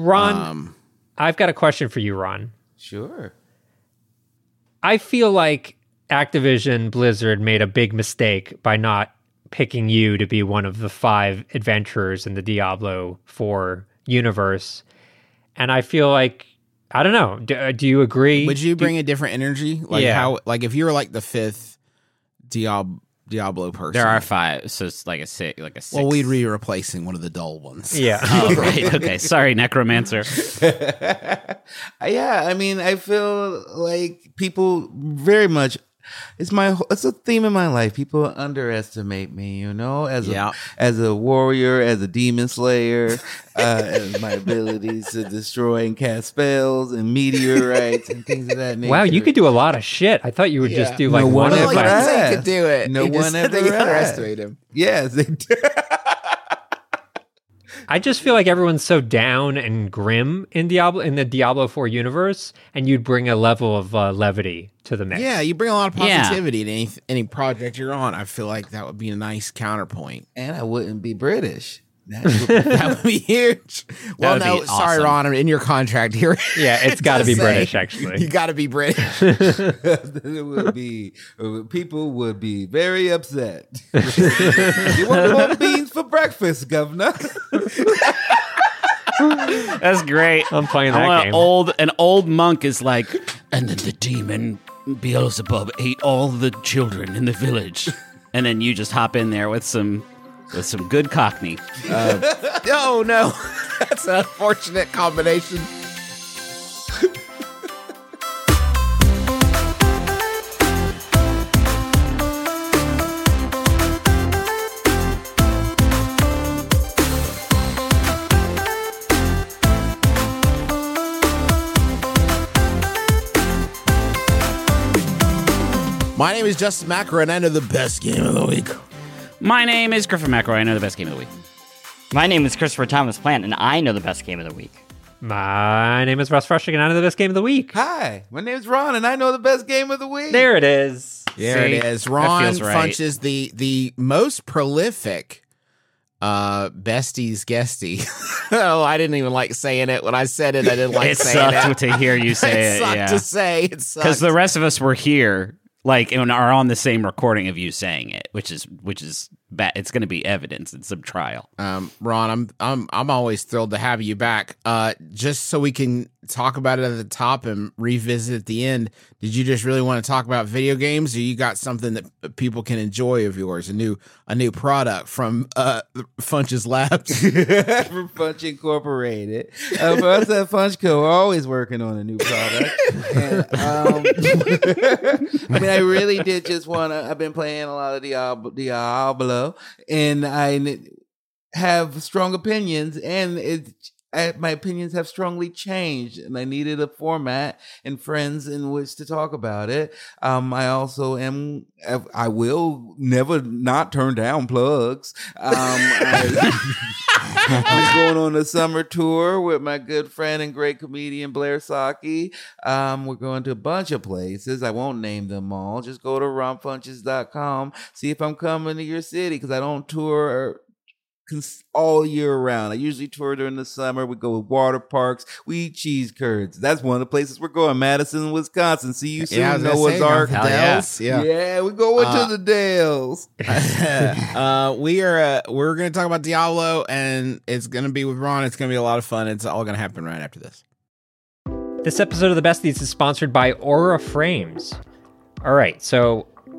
Ron, Um, I've got a question for you, Ron. Sure. I feel like Activision Blizzard made a big mistake by not picking you to be one of the five adventurers in the Diablo 4 universe. And I feel like, I don't know, do, uh, do you agree? would you Do- bring a different energy? Like Yeah. how? Like if you were like the fifth Diab- Diablo person, There are five, so it's like a six, like a six. Well, we'd be replacing one of the dull ones. Yeah. Oh, right. Okay. Sorry, Necromancer. yeah, I mean, I feel like people very much. It's my. It's a theme in my life. People underestimate me, you know, as Yeah. a as a warrior, as a demon slayer, uh, and my abilities to destroy and cast spells and meteorites and things of that nature. wow, you could do a lot of shit. I thought you would just do like No one one of Well, ever like, didn't say he asked. could do it. No He just one said ever they underestimate him. Yes, they do. I just feel like everyone's so down and grim in Diablo in the Diablo 4 universe, and you'd bring a level of uh, levity to the mix. Yeah, you bring a lot of Yeah. positivity to any any project you're on. I feel like that would be a nice counterpoint. and I wouldn't be British. That That would be huge. Well, no, be sorry, awesome. Ron. In your contract here, Yeah, it's got to be say British, actually. You got to be British. it would be people would be very upset. you want more beans for breakfast, Governor? That's great. I'm playing I that game. an old an old monk is like, and then the demon Beelzebub ate all the children in the village, and then you just hop in there with some with some good Cockney. Uh, oh no, that's an unfortunate combination. My name is Justin McElroy, and I know the best game of the week. My name is Griffin McElroy. I know the best game of the week. My name is Christopher Thomas Plant, and I know the best game of the week. My name is Russ Frushtick, and I know the best game of the week. Hi, my name is Ron, and I know the best game of the week. There it is. There See? it is. Ron feels right. Funch is the the most prolific uh besties guesty. oh, I didn't even like saying it when I said it. I didn't like it saying sucked it. to hear you say it it. sucked yeah. to say. It sucked. because the rest of us were here like and are on the same recording of you saying it which is which is bad it's going to be evidence in some trial um, Ron, I'm I'm I'm always thrilled to have you back. Uh, just so we can talk about it at the top and revisit at the end. Did you just really want to talk about video games, or you got something that people can enjoy of yours? A new a new product from uh Funch's Labs. from Funch Incorporated. Uh, for us at Funchco, we're always working on a new product. And, um, I mean, I really did just want to. I've been playing a lot of Diablo, Diablo and I have strong opinions, and it. I, my opinions have strongly changed, and I needed a format and friends in which to talk about it. Um, I also am. I- will never not turn down plugs. Um, I, I'm going on a summer tour with my good friend and great comedian Blair Socci. Um, we're going to a bunch of places. I won't name them all. Just go to ronfunches.com. See if I'm coming to your city because I don't tour all year round. I usually tour during the summer. We go to water parks. We eat cheese curds. That's one of the places we're going. Madison, Wisconsin. See you soon, I was gonna Noah's say, Ark. Hell Dells. Yeah. Yeah. we're going Uh, to the Dells. uh, we are uh, we're going to talk about Diablo, and it's going to be with Ron. It's going to be a lot of fun. It's all going to happen right after this. This episode of The Besties is sponsored by Aura Frames. All right, so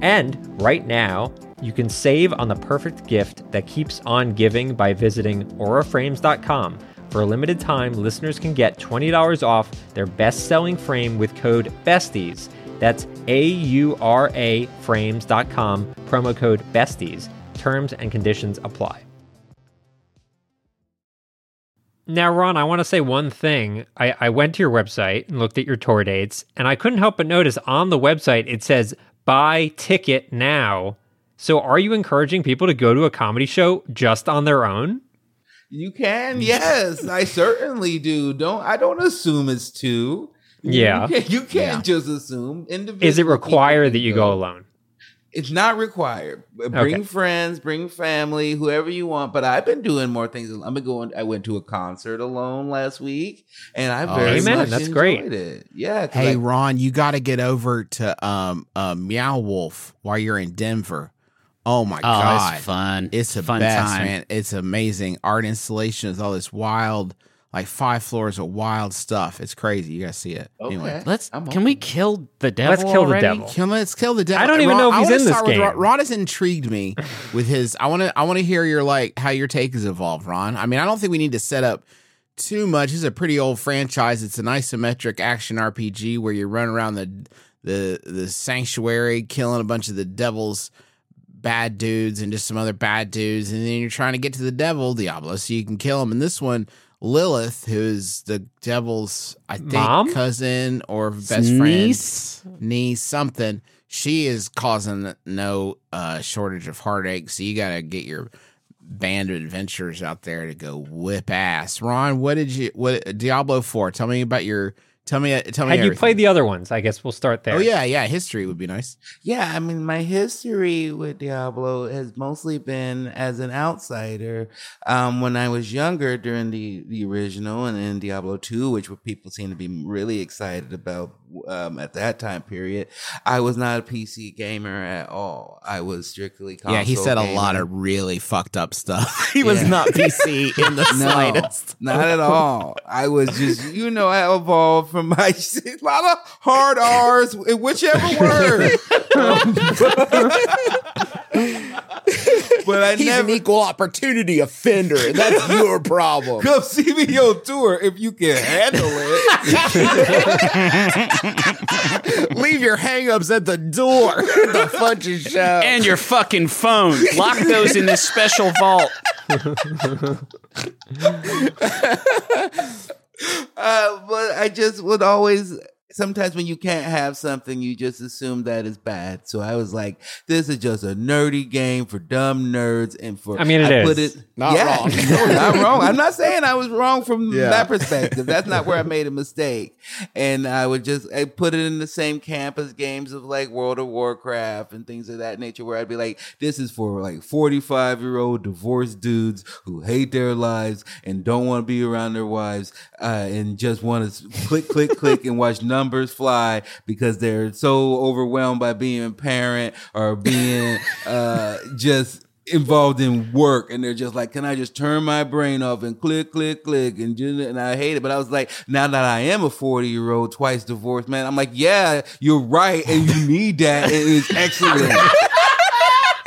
And right now, you can save on the perfect gift that keeps on giving by visiting auraframes.com. For a limited time, listeners can get $20 off their best selling frame with code BESTIES. That's A U R A frames.com, promo code BESTIES. Terms and conditions apply. Now, Ron, I want to say one thing. I, I went to your website and looked at your tour dates, and I couldn't help but notice on the website it says buy ticket now. So, are you encouraging people to go to a comedy show just on their own? You can, yes, I certainly do. Don't I don't assume it's two. Yeah. You can't, you can't Yeah. just assume. Individual Is it people required that you go alone? It's not required. Bring Okay. friends, bring family, whoever you want. But I've been doing more things. I've been going. I went to a concert alone last week, and I Oh, very amen. much That's enjoyed great. it. Yeah. 'cause Hey I- Ron, you got to get over to um uh, Meow Wolf while you're in Denver. Oh my Oh, god, it's fun. It's a fun best, time. man. It's amazing art installation with all this wild, like five floors of wild stuff. It's crazy. You gotta see it. Okay. Anyway, Let's. I'm can we kill the devil? Let's kill the devil. Kill, let's kill the devil. I don't even Ron, know if he's in this start with Ron. game. Ron has intrigued me with his. I want to. I want to hear your like how your take has evolved, Ron. I mean, I don't think we need to set up too much. This is a pretty old franchise. It's an isometric action RPG where you run around the the the sanctuary, killing a bunch of the devil's bad dudes and just some other bad dudes, and then you're trying to get to the devil, Diablo, so you can kill him. And this one, Lilith, who's the devil's, I think, Mom? cousin or best Niece? friend, niece, something. She is causing no uh, shortage of heartache, so you got to get your band of adventurers out there to go whip ass. Ron, what did you what Diablo Four? Tell me about your. Tell me. Tell me. Had you played the other ones? I guess we'll start there. Oh yeah, yeah. History would be nice. Yeah, I mean, my history with Diablo has mostly been as an outsider. Um, when I was younger, during the the original and in Diablo two, which were people seem to be really excited about um, at that time period, I was not a PC gamer at all. I was strictly console yeah, he said a lot of really fucked up stuff. he was not PC in the No, slightest. not at all. I was just, you know, I evolved from my a lot of hard R's, whichever word. But I He's never an equal opportunity offender. and That's your problem. come see me on tour if you can handle it. Leave your hangups at the door. the Funches show. And your fucking phone. Lock those in this special vault. Uh, but I just would always. Sometimes when you can't have something, you just assume that is bad. So I was like, "This is just a nerdy game for dumb nerds." And for I mean, it I put it Not yeah, wrong. no, not wrong. I'm not saying I was wrong from Yeah. that perspective. That's not where I made a mistake. And I would just I put it in the same camp as games of like World of Warcraft and things of that nature, where I'd be like, "This is for like 45 year old divorced dudes who hate their lives and don't want to be around their wives uh, and just want to click, click, click and watch numbers fly because they're so overwhelmed by being a parent or being uh, just." involved in work and they're just like can i just turn my brain off and click click click and just, and i hate it but i was like now that i am a 40 year old twice divorced man i'm like yeah you're right and you need that it is excellent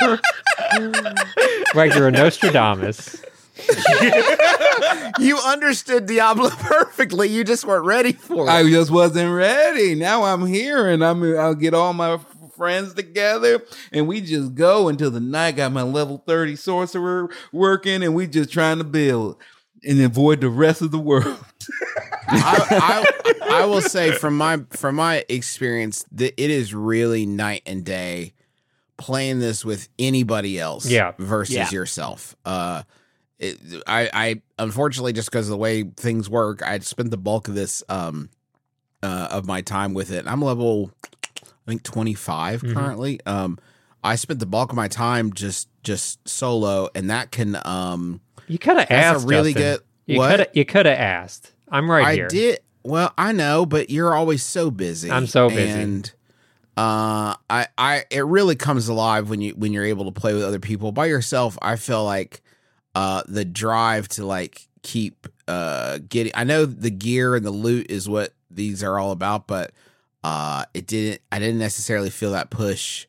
Right, you're a Nostradamus. you understood Diablo perfectly. You just weren't ready for it. i just wasn't ready now i'm here and i'm i'll get all my friends together and we just go until the night got my level 30 sorcerer working and we just trying to build and avoid the rest of the world I, I, I will say from my from my experience that it is really night and day playing this with anybody else Yeah. versus Yeah. yourself uh it, I, I unfortunately just because of the way things work i spent the bulk of this um uh of my time with it i'm level i think 25 Mhm. currently um i spent the bulk of my time just just solo, and that can um You could have asked. really Justin. good- You could have. You could have asked. I'm right I here. did well, I know, but you're always so busy. I'm so busy. And uh I I it really comes alive when you when you're able to play with other people. By yourself, I feel like uh the drive to like keep uh getting I know the gear and the loot is what these are all about, but uh it didn't I didn't necessarily feel that push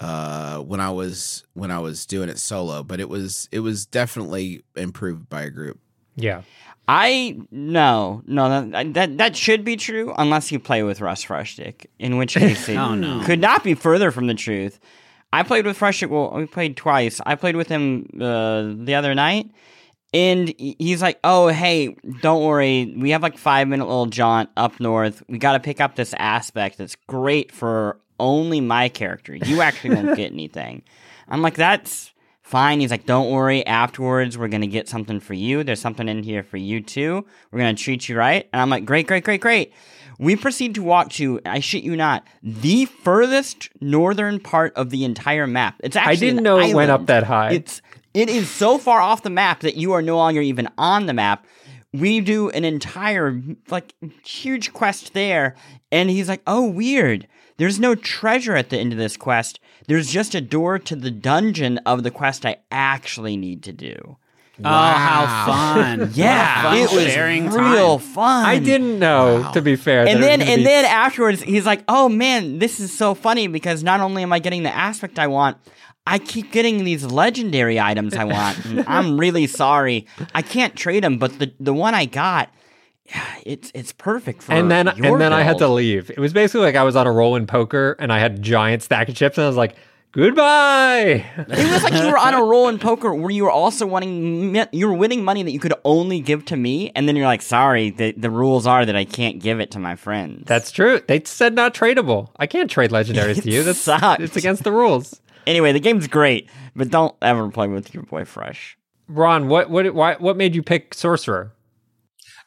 uh when I was when I was doing it solo, but it was it was definitely improved by a group. Yeah. I no no that, that that should be true unless you play with Russ Frushtick, in which case it Oh, no. could not be further from the truth. I played with Fresh. Well, we played twice. I played with him uh, the other night, and he's like, "Oh, hey, don't worry. We have like five minute little jaunt up north. We got to pick up this aspect that's great for only my character. You actually won't get anything." I'm like, "That's." Fine. He's like, don't worry. Afterwards, we're going to get something for you. There's something in here for you too. We're going to treat you right. And I'm like, great, great, great, great. We proceed to walk to, I shit you not, the furthest northern part of the entire map. It's actually I didn't know it went up that high. It's it is so far off the map that you are no longer even on the map. We do an entire like huge quest there, and he's like, "Oh, weird. There's no treasure at the end of this quest. There's just a door to the dungeon of the quest I actually need to do." Oh, how fun! Yeah, What a it was sharing real time. fun. I didn't know. To be fair, and then and be- then afterwards he's like oh man this is so funny because not only am i getting the aspect i want i keep getting these legendary items i want i'm really sorry i can't trade them but the the one i got yeah, it's it's perfect for and then your and then I had to leave. It was basically like I was on a roll in poker and I had giant stack of chips and I was like, goodbye. it was like you were on a roll in poker where you were also wanting you were winning money that you could only give to me and then you're like sorry the, the rules are that i can't give it to my friends That's true. They said not tradable. I can't trade legendaries to you. That's sucked. it's against the rules. anyway the game's great but don't ever play with your boy fresh Ron, what what why, what made you pick sorcerer?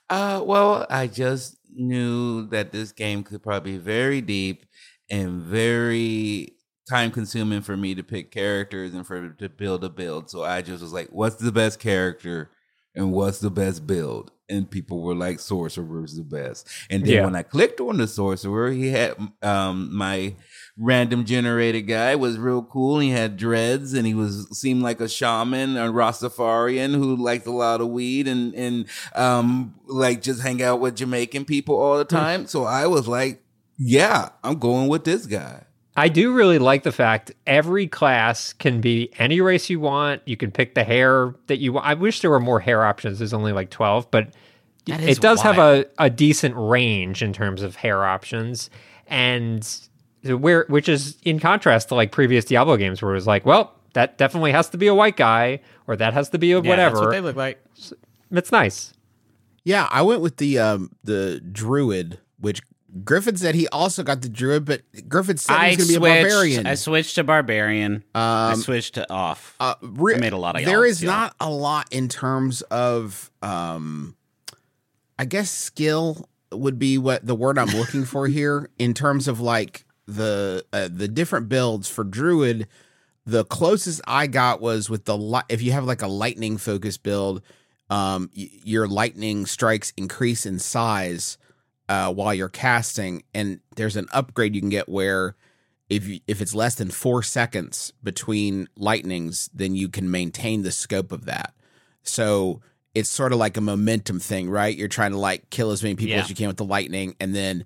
Uh, well, I just knew that this game could probably be very deep and very time consuming for me to pick characters and for to build a build. So I just was like, what's the best character and what's the best build? And people were like, sorcerer's the best. And then Yeah. when I clicked on the sorcerer, he had um my random generated guy was real cool. He had dreads and he was seemed like a shaman, a Rastafarian who liked a lot of weed and and um like just hang out with Jamaican people all the time. so I was like, yeah, I'm going with this guy. I do really like the fact every class can be any race you want. You can pick the hair that you want. I wish there were more hair options. There's only like 12, but it does have a, a decent range in terms of hair options. And where which is in contrast to like previous Diablo games where it was like, well, that definitely has to be a white guy or that has to be a Yeah, whatever. That's what they look like. it's nice. Yeah, I went with the um the druid, which Griffin said he also got the druid, but Griffin said I he's gonna be a barbarian. I switched to barbarian. I Um, switched to off. uh, re- I made a lot of There is y'all, is y'all. not a lot in terms of um, I guess skill would be what the word I'm looking for here in terms of like the uh, the different builds for druid. The closest I got was with the li- if you have like a lightning focus build, um, y- your lightning strikes increase in size uh, while you're casting, and there's an upgrade you can get where if you, if it's less than four seconds between lightnings, then you can maintain the scope of that. So it's sort of like a momentum thing, right? You're trying to like kill as many people Yeah. as you can with the lightning, and then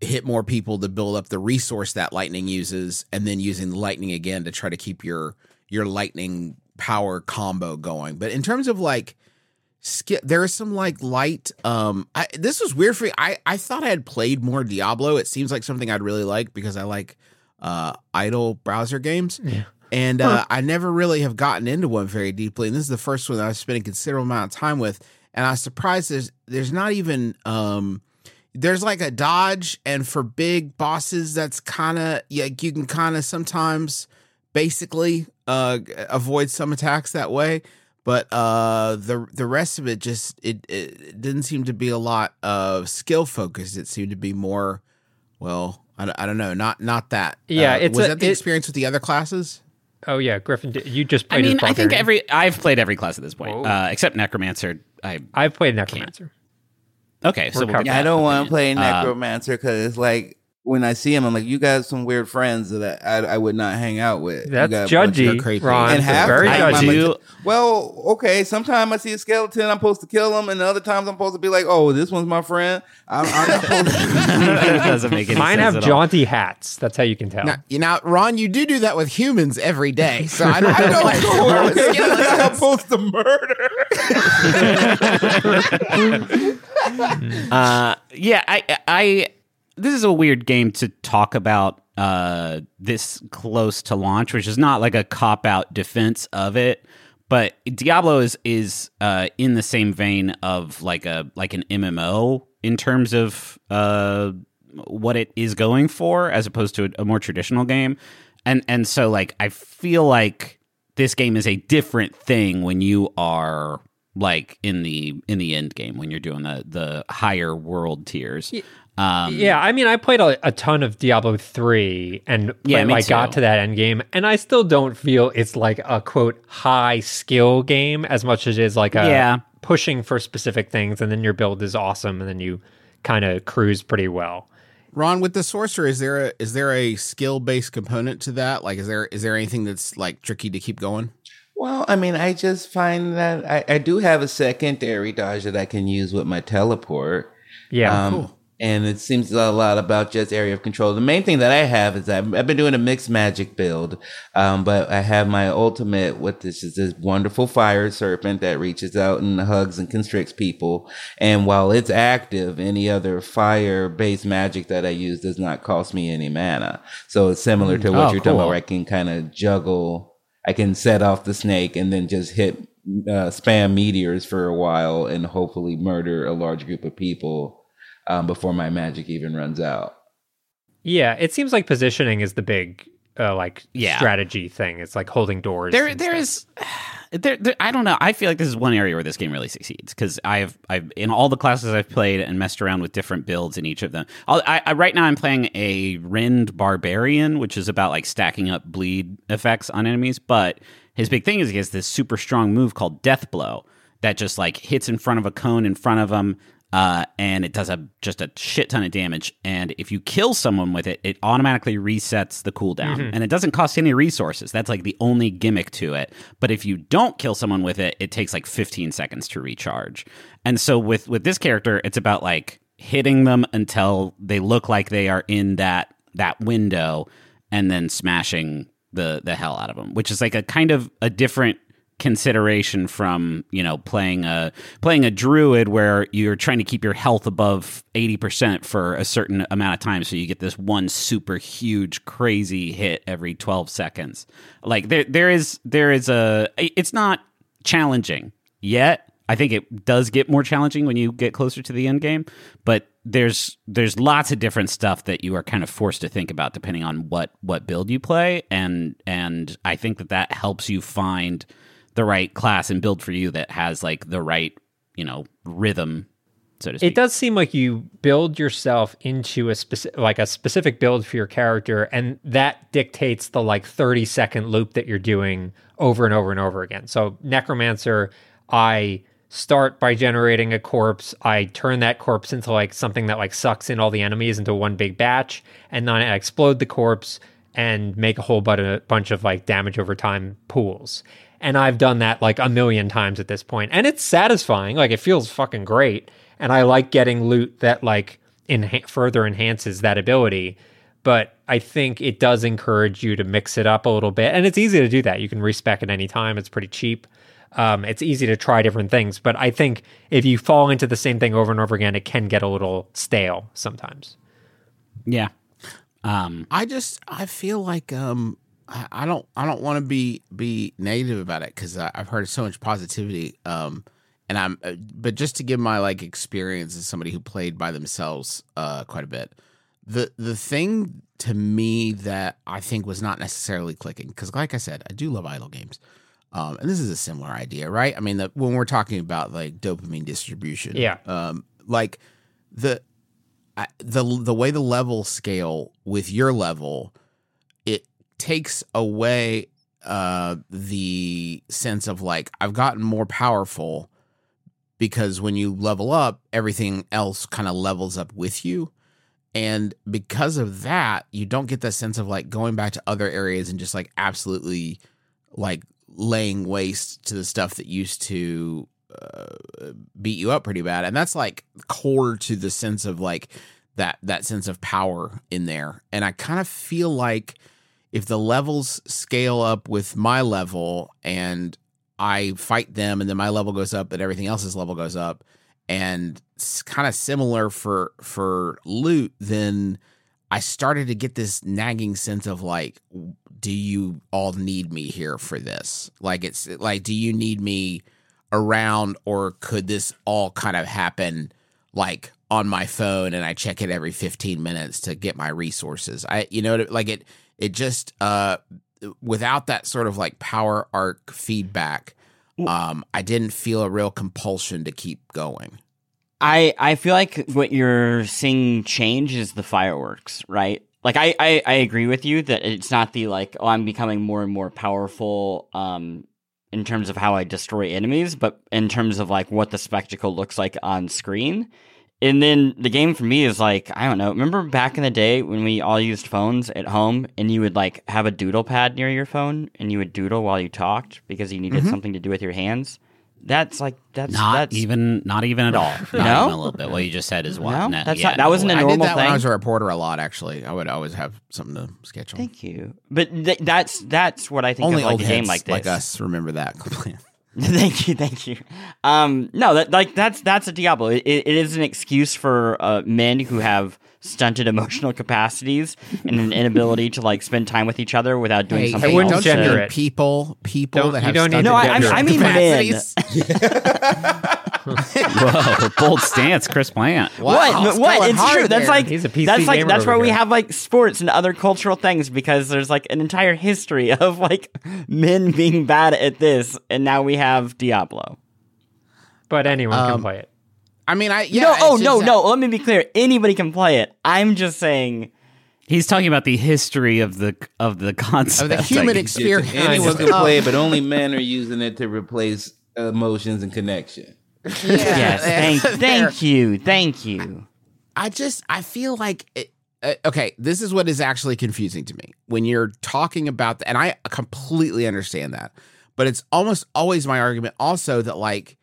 hit more people to build up the resource that lightning uses, and then using the lightning again to try to keep your your lightning power combo going. But in terms of like skill there is some like light um I, this was weird for me. I i thought i had played more diablo. It seems like something i'd really like because i like uh idle browser games. Yeah. and uh i never really have gotten into one very deeply. And this is the first one that i've spent a considerable amount of time with. And i was surprised there's there's not even um there's like a dodge and for big bosses that's kind of yeah you can kind of sometimes basically uh avoid some attacks that way but uh the the rest of it just it, it didn't seem to be a lot of skill focused it seemed to be more well i, don't- I don't know not not that Yeah, Uh, it's was a- that the it- experience with the other classes Oh yeah, Griffin, you just I played. as mean, I think every I've played every class at this point, Whoa. uh, except Necromancer. I I've played Necromancer. okay, so we'll covered. get Yeah, I don't want to play Uh, necromancer because it's like when I see him, I'm like, you got some weird friends that I, I would not hang out with. You That's got a bunch of- judgy, creepy. Ron. and half very I time I'm judgy. like, well, okay. Sometimes I see a skeleton, I'm supposed to kill him, and other times I'm supposed to be like, oh, this one's my friend. I'm, I'm supposed to. doesn't make any Mine sense have at all. jaunty hats. That's how you can tell. Now, you know, Ron, you do do that with humans every day, so I don't, I I don't know, know. cool. I'm supposed to murder. Uh, yeah, I, I, this is a weird game to talk about uh, this close to launch, which is not like a cop out defense of it. But Diablo is is uh, in the same vein of like a like an MMO in terms of uh, what it is going for, as opposed to a, a more traditional game. And and so like I feel like this game is a different thing when you are like in the in the end game when you're doing the the higher world tiers. Um, Yeah, I mean, I played a, a ton of Diablo three, and Yeah, like, me like, got to that end game, and I still don't feel it's like a quote high skill game as much as it is like a Yeah. pushing for specific things, and then your build is awesome, and then you kind of cruise pretty well. Ron, with the sorcerer, is there a is there a skill based component to that? Like, is there is there anything that's like tricky to keep going? Well, I mean, I just find that I, I do have a secondary dodge that I can use with my teleport. Yeah, Um, And it seems a lot about just area of control. The main thing that I have is that I've been doing a mixed magic build, um, but I have my ultimate with this is this wonderful fire serpent that reaches out and hugs and constricts people. And while it's active, any other fire based magic that I use does not cost me any mana. So it's similar to what Oh, you're talking about, where I can kind of juggle. I can set off the snake and then just hit uh, spam meteors for a while and hopefully murder a large group of people um, before my magic even runs out. yeah. It seems like positioning is the big uh, like Yeah. strategy thing. It's like holding doors. there and there stuff. is there, there I don't know. I feel like this is one area where this game really succeeds because I've I've in all the classes I've played and messed around with different builds in each of them. I'll, I, I right now I'm playing a Rend Barbarian, which is about like stacking up bleed effects on enemies. But his big thing is he has this super strong move called Death Blow that just like hits in front of a cone in front of him. Uh, and it does a just a shit ton of damage. And if you kill someone with it, it automatically resets the cooldown, and it doesn't cost any resources. That's like the only gimmick to it. But if you don't kill someone with it, it takes like 15 seconds to recharge. And so with with this character, it's about like hitting them until they look like they are in that that window, and then smashing the the hell out of them, which is like a kind of a different consideration from you know playing a playing a druid where you're trying to keep your health above 80% for a certain amount of time so you get this one super huge crazy hit every 12 seconds. Like there there is there is a it's not challenging yet. I think it does get more challenging when you get closer to the end game, but there's there's lots of different stuff that you are kind of forced to think about depending on what what build you play, and and I think that that helps you find the right class and build for you that has like the right you know rhythm, so to speak. It does seem like you build yourself into a specific, like a specific build for your character, and that dictates the like thirty second loop that you're doing over and over and over again. So Necromancer, I start by generating a corpse. I turn that corpse into like something that like sucks in all the enemies into one big batch, and then I explode the corpse and make a whole bunch of like damage over time pools. And I've done that like a million times at this point, and it's satisfying. Like it feels fucking great, and I like getting loot that like enha- further enhances that ability. But I think it does encourage you to mix it up a little bit, and it's easy to do that. You can respec at any time. It's pretty cheap. Um, it's easy to try different things, but I think if you fall into the same thing over and over again, it can get a little stale sometimes. yeah. Um, I just I feel like um I, don't I don't want to be be negative about it because I've heard so much positivity um and I'm uh, but just to give my like experience as somebody who played by themselves uh quite a bit the the thing to me that I think was not necessarily clicking because like I said I do love idle games um and this is a similar idea right I mean that when we're talking about like dopamine distribution Yeah. um like the I, the the way the level scale with your level, takes away uh, the sense of like I've gotten more powerful because when you level up, everything else kind of levels up with you. And because of that, you don't get that sense of like going back to other areas and just like absolutely like laying waste to the stuff that used to uh, beat you up pretty bad. And that's like core to the sense of like that that sense of power in there. And I kind of feel like if the levels scale up with my level and I fight them and then my level goes up but everything else's level goes up and it's kind of similar for for loot then I started to get this nagging sense of like do you all need me here for this? Like it's like do you need me around or could this all kind of happen like on my phone and I check it every 15 minutes to get my resources. I you know like it it just uh without that sort of like power arc feedback um I didn't feel a real compulsion to keep going. I I feel like what you're seeing change is the fireworks, right? Like I, I, I agree with you that it's not the like oh I'm becoming more and more powerful um in terms of how I destroy enemies, but in terms of like what the spectacle looks like on screen. And then the game for me is like, I don't know. Remember back in the day when we all used phones at home and you would like have a doodle pad near your phone and you would doodle while you talked because you needed mm-hmm. something to do with your hands? That's like that's Not that's even, not even at all. Not No? even a little bit. What you just said is what? No? That's yeah, not- that wasn't a I normal did that when thing? I was a reporter a lot actually. I would always have something to sketch on. Thank you. But th- that's that's what I think Only of like old a game like this. like us remember that. thank you, thank you. Um, no, that like that's that's a Diablo. It, it is an excuse for uh, men who have stunted emotional capacities and an inability to like spend time with each other without doing Hey, something hey, wouldn't else. don't you gender mean it. people people Don't- that have don't need stunted No, I- I- I mean men. capacities? Whoa, bold stance, Chris Plant. What? Wow, No, what? It's hard true. That's there. like He's a PC that's like gamer that's why over we have like sports and other cultural things because there's like an entire history of like men being bad at this, and now we have Diablo. But anyone can Um, play it. I mean, I yeah. no, oh no, no. Let me be clear. Anybody can play it. I'm just saying. He's talking about the history of the of the concept. Of the human experience. Anyone can Oh. play it, but only men are using it to replace emotions and connection. Yes, thank, thank you, thank you. I just I feel like it, uh, okay, this is what is actually confusing to me when you're talking about the, and I completely understand that. But it's almost always my argument also that like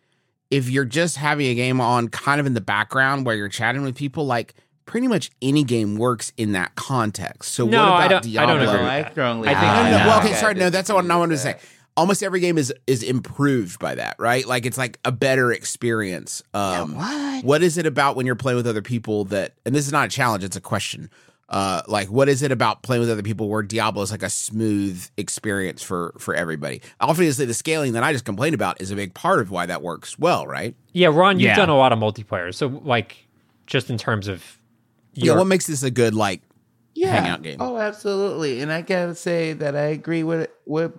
if you're just having a game on kind of in the background where you're chatting with people like pretty much any game works in that context. So No, what about I don't- I don't Diablo? agree with I that. strongly. I think- No, no, no. Well, okay, sorry. No, that's what I wanted to say. Almost every game is is improved by that, right? Like it's like a better experience. Um, what? What is it about when you're playing with other people that? And this is not a challenge; it's a question. Uh, like what is it about playing with other people where Diablo is like a smooth experience for for everybody? Obviously, the scaling that I just complained about is a big part of why that works well, right? Yeah, Ron, you've Yeah. done a lot of multiplayer. So like just in terms of Yeah. What makes this a good like yeah. hangout game? Oh, absolutely. And I gotta say that I agree with with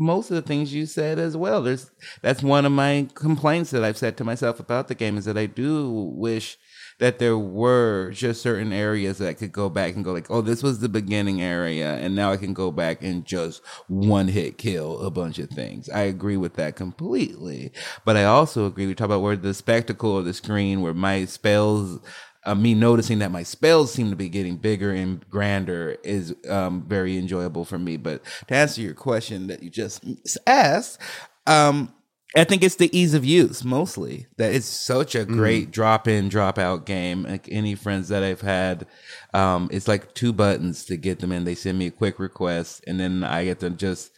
most of the things you said as well. There's that's one of my complaints that I've said to myself about the game is that I do wish that there were just certain areas that I could go back and go like, oh, this was the beginning area, and now I can go back and just one hit kill a bunch of things. I agree with that completely, but I also agree. We talk about where the spectacle of the screen, where my spells uh, me noticing that my spells seem to be getting bigger and grander is um, very enjoyable for me. But to answer your question that you just asked, um, I think it's the ease of use mostly. That it's such a great drop in, drop out game. Like any friends that I've had, um, it's like two buttons to get them in. They send me a quick request, and then I get to just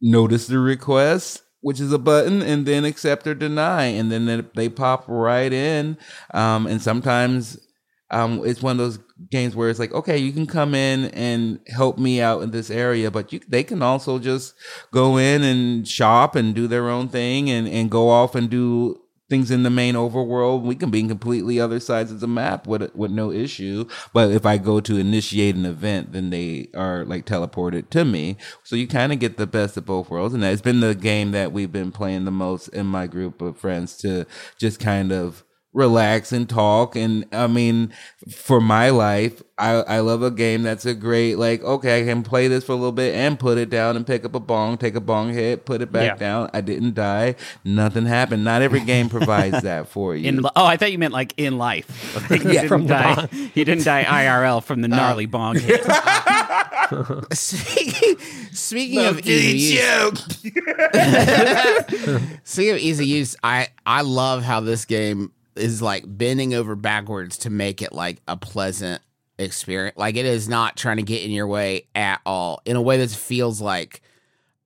notice the request which is a button and then accept or deny and then they- they pop right in um, and sometimes um, it's one of those games where it's like okay you can come in and help me out in this area but you, they can also just go in and shop and do their own thing and, and go off and do things in the main overworld. We can be in completely other sides of the map with with no issue. But if i go to initiate an event then they are like teleported to me. So you kind of get the best of both worlds. And it's been the game that we've been playing the most in my group of friends to just kind of relax and talk. And I mean, for my life, I, I love a game that's a great, like, okay, I can play this for a little bit and put it down and pick up a bong, take a bong hit, put it back Yeah. down. I didn't die. Nothing happened. Not every game provides that for you. In, oh, I thought you meant like in life. Like, he, didn't From die, bong. he didn't die IRL from the uh, gnarly bong hit. Speaking, speaking of easy use, speaking of easy use, I I love how this game is like bending over backwards to make it like a pleasant experience. Like it is not trying to get in your way at all in a way that feels like.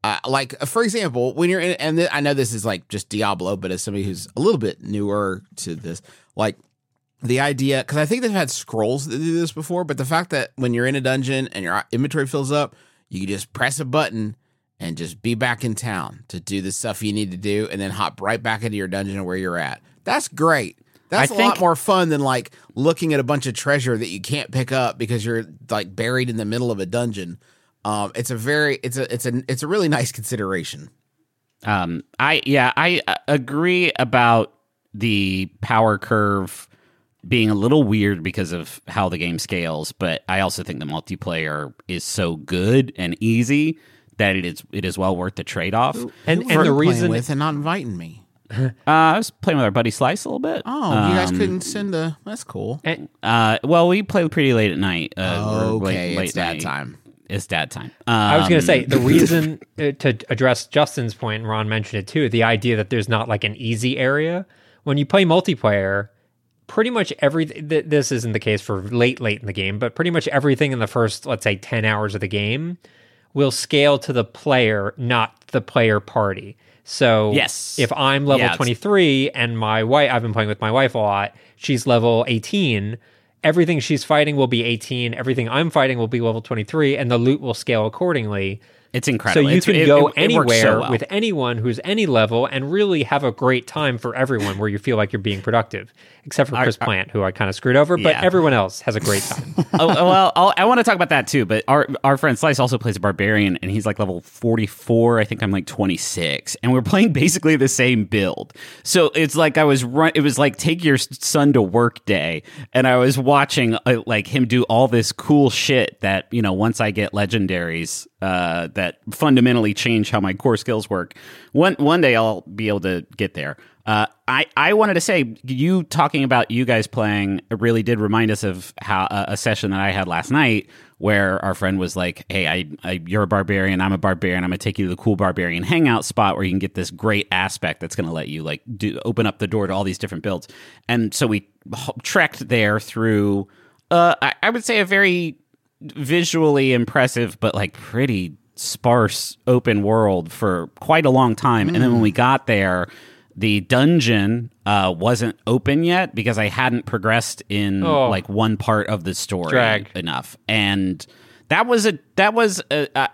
Uh, like for example, when you're in, and th- I know this is like just Diablo, but as somebody who's a little bit newer to this, like the idea because I think they've had scrolls that do this before, but the fact that when you're in a dungeon and your inventory fills up, you can just press a button and just be back in town to do the stuff you need to do, and then hop right back into your dungeon where you're at. That's great. That's I a lot more fun than like looking at a bunch of treasure that you can't pick up because you're like buried in the middle of a dungeon. Um, it's a very, it's a, it's a, it's a really nice consideration. Um, I yeah, I uh, agree about the power curve being a little weird because of how the game scales, but I also think the multiplayer is so good and easy that it is it is well worth the trade off. And and the reason with and not inviting me. Uh, I was playing with our buddy Slice a little bit. Oh, you guys Um, couldn't send a. That's cool. and- Uh, well, we played pretty late at night. Uh, or late- okay, late it's that night. time. It's dad time. I was going to Um, say the reason uh, to address Justin's point, and Ron mentioned it too, the idea that there's not like an easy area. When you play multiplayer, pretty much every th- this isn't the case for late late in the game, but pretty much everything in the first let's say 10 hours of the game will scale to the player, not the player party. So Yes. if I'm level Yeah, 23 and my wife I've been playing with my wife a lot, she's level 18, everything she's fighting will be 18, everything I'm fighting will be level 23 and the loot will scale accordingly. It's incredible. So you It's- can it- go it- anywhere so well. with anyone who's any level and really have a great time for everyone where you feel like you're being productive, except for Chris Plant, who I kind of screwed over, but everyone else has a great time. oh, well, I'll, I want to talk about that too. But our our friend Slice also plays a barbarian, and he's like level forty four. I think I'm like twenty six, and we're playing basically the same build. So it's like I was run. It was like take your son to work day, and I was watching uh, like him do all this cool shit that you know once I get legendaries uh, that fundamentally change how my core skills work. One one day I'll be able to get there. Uh, I I wanted to say you talking about you guys playing really did remind us of how uh, a session that I had last night where our friend was like, "Hey, I, I you're a barbarian, I'm a barbarian. I'm gonna take you to the cool barbarian hangout spot where you can get this great aspect that's gonna let you like do open up the door to all these different builds." And so we trekked there through, uh, I, I would say a very visually impressive, but like pretty sparse open world for quite a long time. And then when we got there, the dungeon uh, wasn't open yet because I hadn't progressed in Oh. like one part of the story Drag. enough. And that was a that was a, uh,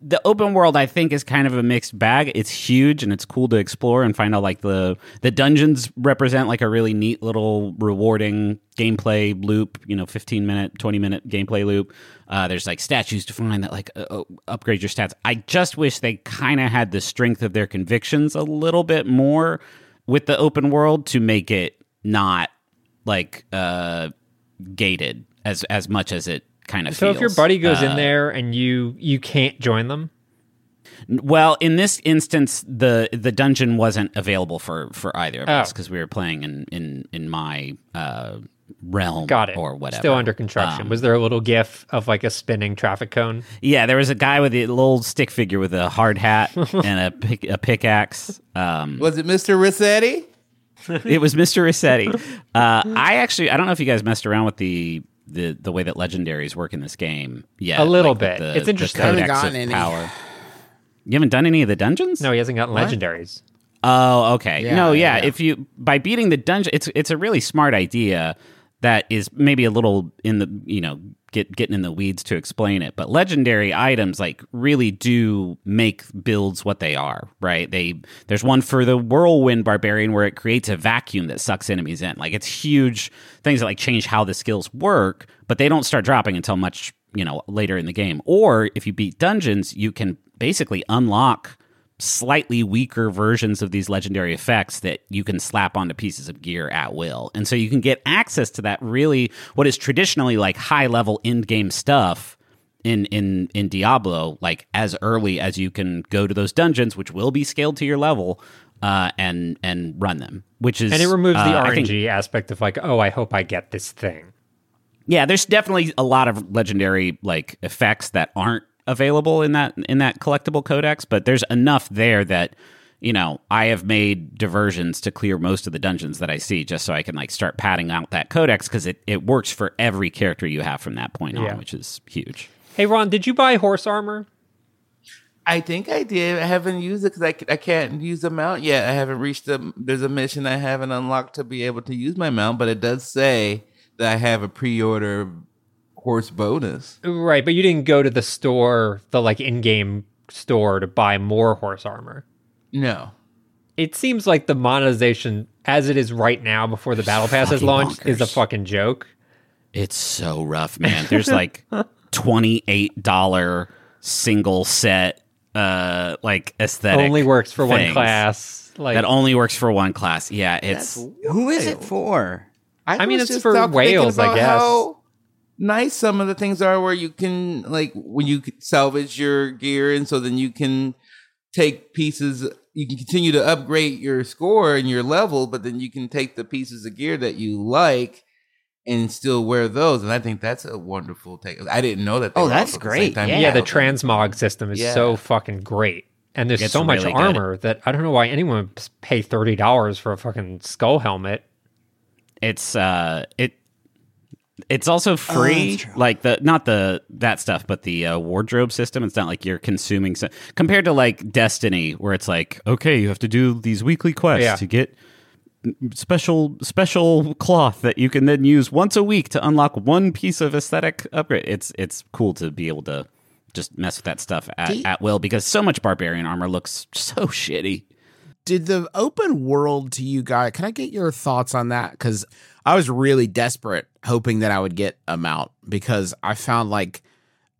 the open world. I think is kind of a mixed bag. It's huge and it's cool to explore and find out like the the dungeons represent like a really neat little rewarding gameplay loop. You know, fifteen minute, twenty minute gameplay loop. Uh, there's like statues to find that like uh, uh, upgrade your stats. I just wish they kind of had the strength of their convictions a little bit more with the open world to make it not like uh gated as as much as it kind of so if your buddy goes Uh, in there and you you can't join them, well in this instance the the dungeon wasn't available for for either of Oh. us because we were playing in in in my uh realm got it. or whatever Still under construction. Um, Was there a little gif of like a spinning traffic cone? yeah there was a guy with a little stick figure with a hard hat and a pick, a pickaxe um Was it Mr. Rossetti? it was Mr. Rossetti. Uh, I actually, I don't know if you guys messed around with the the, the way that legendaries work in this game. Yeah, A little like bit. The, It's interesting. The I haven't gotten any. power. You haven't done any of the dungeons? No, he hasn't gotten legendaries. Oh, okay. Yeah, no, yeah. yeah. If you by beating the dungeon, it's it's a really smart idea that is maybe a little in the you know get getting in the weeds to explain it. But legendary items like really do make builds what they are, right? They there's one for the whirlwind barbarian where it creates a vacuum that sucks enemies in. Like it's huge things that like change how the skills work, but they don't start dropping until much you know later in the game. Or if you beat dungeons, you can basically unlock slightly weaker versions of these legendary effects that you can slap onto pieces of gear at will. And so you can get access to that really what is traditionally like high level end game stuff in in in Diablo like as early as you can go to those dungeons which will be scaled to your level uh, and and run them, which is And it removes the uh, RNG think- aspect of like, oh, I hope I get this thing. yeah, there's definitely a lot of legendary like effects that aren't available in that in that collectible codex, but there's enough there that you know I have made diversions to clear most of the dungeons that I see just so I can like start padding out that codex because it it works for every character you have from that point Yeah. on, which is huge. Hey, Ron, did you buy horse armor? I think I did. I haven't used it because I, I can't use the mount yet. I haven't reached the. There's a mission I haven't unlocked to be able to use my mount, but it does say that I have a pre-order horse bonus. Right, but you didn't go to the store, the like in-game store to buy more horse armor. No. It seems like the monetization as it is right now before the battle pass is fucking launched is a fucking joke. It's so rough, man. There's like twenty eight dollar single set uh like aesthetic Only works for one class. Like that only works for one class. Yeah, it's Who is it for? I mean, it's for out whales, I guess. How nice some of the things are where you can like when you salvage your gear, and so then you can take pieces. You can continue to upgrade your score and your level, but then you can take the pieces of gear that you like and still wear those. And I think that's a wonderful take. I didn't know that. Oh, that's also the great. Yeah. yeah, the transmog system is Yeah. so fucking great. And there's It's so much really good. armor that I don't know why anyone would pay thirty dollars for a fucking skull helmet. it's uh it it's also free true. like the not the that stuff but the uh, wardrobe system it's not like you're consuming so, compared to like destiny where it's like okay you have to do these weekly quests Yeah. to get special special cloth that you can then use once a week to unlock one piece of aesthetic upgrade it's it's cool to be able to just mess with that stuff at, at will because so much barbarian armor looks so shitty did the open world to you guys can i get your thoughts on that because i was really desperate hoping that i would get a mount because i found like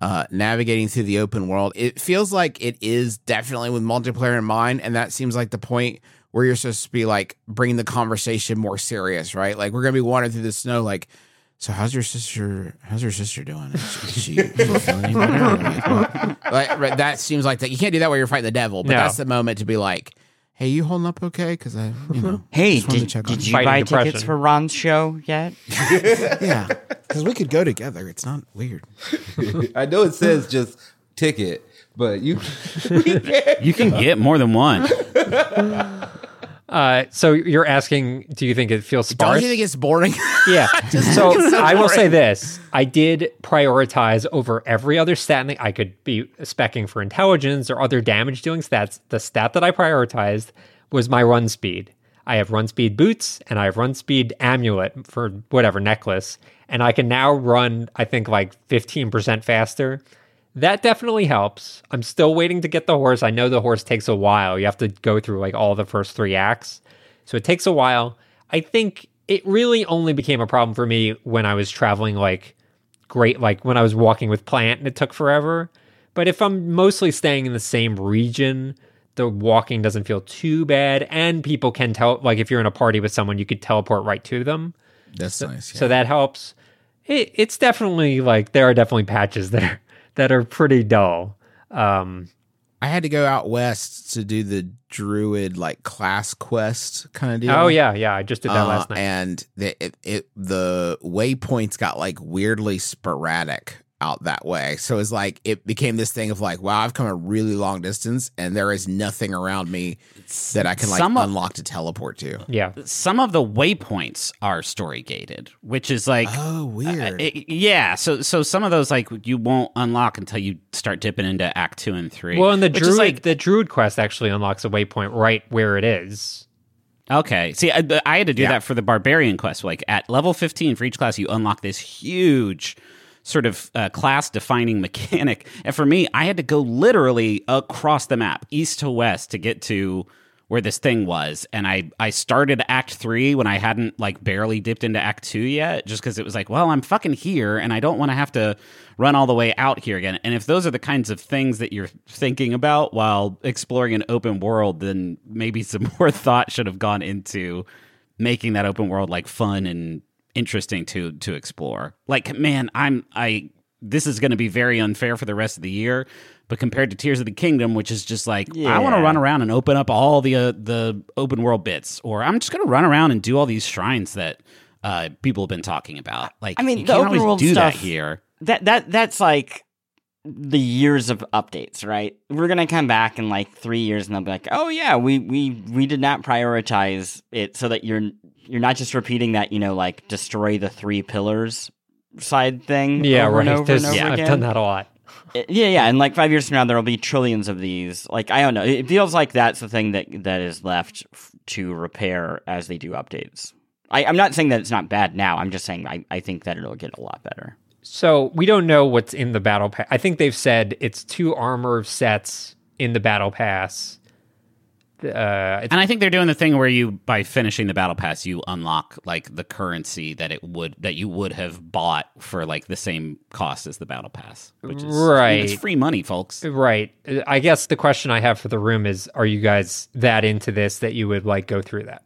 uh, navigating through the open world it feels like it is definitely with multiplayer in mind and that seems like the point where you're supposed to be like bringing the conversation more serious right? Like we're gonna be wandering through the snow like so how's your sister how's your sister doing? Is she, is she feeling better? Like, what- like, right, that seems like that you can't do that while you're fighting the devil but No. that's the moment to be like hey, you holding up okay? Because I, you know, Hey, Just wanted to did, check did you. you Fighting buy depression. tickets for Ron's show yet? yeah, because we could go together. It's not weird. I know it says just ticket, but you you can get more than one Uh, so you're asking, do you think it feels sparse? Don't you think it's boring? Yeah. so so I will say this: I did prioritize over every other stat. And I could be specking for intelligence or other damage dealing stats. The stat that I prioritized was my run speed. I have run speed boots and I have run speed amulet for whatever necklace, and I can now run. I think like fifteen percent faster. That definitely helps. I'm still waiting to get the horse. I know the horse takes a while. You have to go through like all the first three acts. So it takes a while. I think it really only became a problem for me when I was traveling like great like when I was walking with plant and it took forever. But if I'm mostly staying in the same region, the walking doesn't feel too bad and people can tell like if you're in a party with someone you could teleport right to them. That's nice. So that helps. It, it's definitely like there are definitely patches there that are pretty dull. Um I had to go out west to do the druid like class quest kind of deal. oh yeah, yeah, I just did that Uh, last night. And the it, it the waypoints got like weirdly sporadic out that way. So it's like it became this thing of like, wow, I've come a really long distance and there is nothing around me that I can like of- unlock to teleport to. yeah. some of the waypoints are story gated, which is like Oh, uh, uh, weird. it- yeah. So so some of those like you won't unlock until you start dipping into Act two and three. Well, and the druid like the druid quest actually unlocks a waypoint right where it is. okay. See, I, I had to do Yeah. that for the barbarian quest. Like at level fifteen for each class, you unlock this huge sort of uh, class defining mechanic. And for me, I had to go literally across the map, east to west, to get to where this thing was and I I started act 3 when I hadn't like barely dipped into act 2 yet just cuz it was like well I'm fucking here and I don't want to have to run all the way out here again and if those are the kinds of things that you're thinking about while exploring an open world then maybe some more thought should have gone into making that open world like fun and interesting to to explore. Like man, I'm I this is going to be very unfair for the rest of the year, but compared to Tears of the Kingdom, which is just like I want to run around and open up all the uh, the open world bits, or I'm just going to run around and do all these shrines that uh, people have been talking about. Like I mean, you the can't open always world do that stuff- here. that that that's like the years of updates, right? We're gonna come back in like three years and they'll be like, "Oh yeah, we we we did not prioritize it so that you're you're not just repeating that, you know, like destroy the three pillars side thing, Yeah, over right. and over There's- and over yeah, again. I've done that a lot. Uh, Yeah, yeah, and like five years from now, there'll be trillions of these. Like I don't know, it feels like that's the thing that that is left f- to repair as they do updates. I, I'm not saying that it's not bad now. I'm just saying I, I think that it'll get a lot better. So we don't know what's in the battle pass. I think they've said it's two armor sets in the battle pass. Uh, And I think they're doing the thing where you, by finishing the battle pass, you unlock like the currency that it would that you would have bought for like the same cost as the battle pass, which is I mean, Right. it's free money, folks. right. I guess the question I have for the room is: Are you guys that into this that you would like go through that?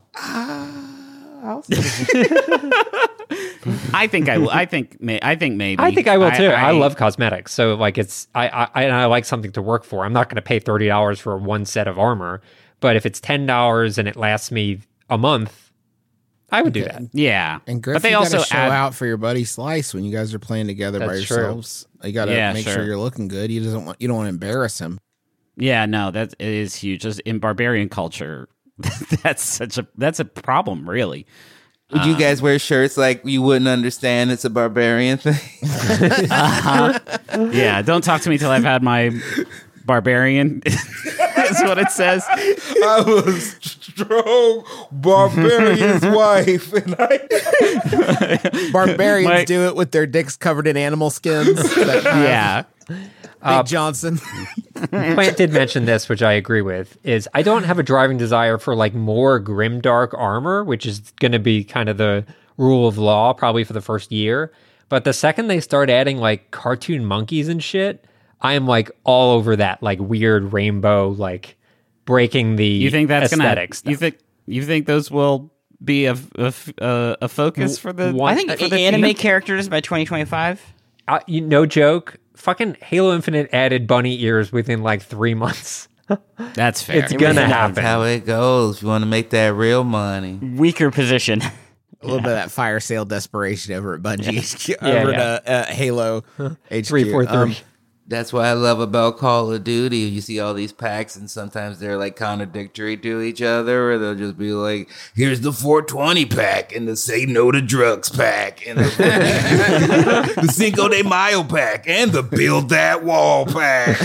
I think I will. I think may, I think maybe. I think I will too. I, love cosmetics, so like it's I I and I like something to work for. I'm not going to pay thirty dollars for one set of armor, but if it's ten dollars and it lasts me a month, I would do that. Yeah, And Griff, but they you also show add, out for your buddy Slice when you guys are playing together by That's true. yourselves. You got to Yeah, make sure. sure. you're looking good. You doesn't want you don't want to embarrass him. Yeah, no, that is huge. Just in barbarian culture, that's such a that's a problem, really. Would you uh, guys wear shirts like you wouldn't understand it's a barbarian thing? Uh-huh. Yeah, don't talk to me till I've had my barbarian. That's what it says. I was strong barbarian's wife, and I Barbarians My- do it with their dicks covered in animal skins. That have Yeah, Big Johnson. Plant did mention this, which I agree with. Is I don't have a driving desire for like more grimdark armor, which is going to be kind of the rule of law probably for the first year. But the second they start adding like cartoon monkeys and shit, I am like all over that like weird rainbow like breaking the you think that's gonna? aesthetic stuff. You think you think those will be a a, a, a focus for the? One- I think for the- anime characters by 2025. Uh, you, no joke. Fucking Halo Infinite added bunny ears within like three months. That's fair. It's gonna That's happen. how it goes. You want to make that real money. Weaker position. A little bit of that fire sale desperation over at Bungie Yeah, over yeah. to uh, Halo HQ. Three four three. Um, That's what I love about Call of Duty. You see all these packs, and sometimes they're like contradictory to each other, or they'll just be like, "Here's the 420 pack, and the Say No to Drugs pack, and the, the Cinco de Mayo pack, and the Build That Wall pack."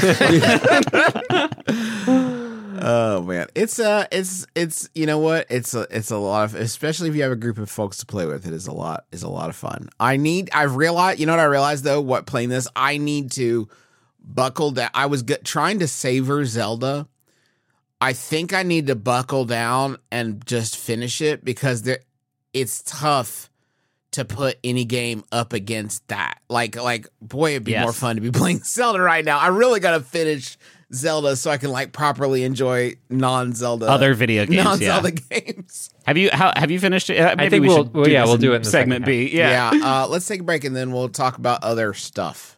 Oh man, it's uh, it's it's you know what, it's a it's a lot of especially if you have a group of folks to play with. It is a lot is a lot of fun. I need I've realized you know what I realized though what playing this I need to buckle down. I was get, trying to savor Zelda. I think I need to buckle down and just finish it because there it's tough to put any game up against that. Like like boy, it'd be Yes. more fun to be playing Zelda right now. I really got to finish Zelda so I can like properly enjoy non-Zelda Other video games, non-Zelda games. Have you how have you finished it? Uh, maybe think we we'll- should well, do yeah, this we'll do it in the segment B. Yeah. Yeah, uh, let's take a break and then we'll talk about other stuff.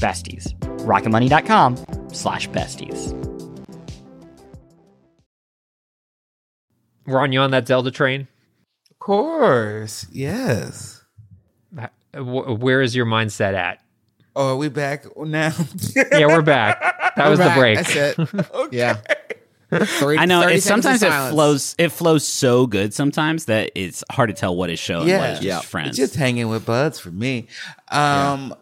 besties rocketmoney.com slash besties. Ron, you on that Zelda train? Of course, yes. Where is your mindset at? Oh, are we back now? Yeah, we're back. That was We're the back. break. That's it. Yeah. Three- I know it, sometimes it flows it flows so good sometimes that it's hard to tell what is show and what Yeah. is just Yeah. friends. It's just hanging with buds for me. Um,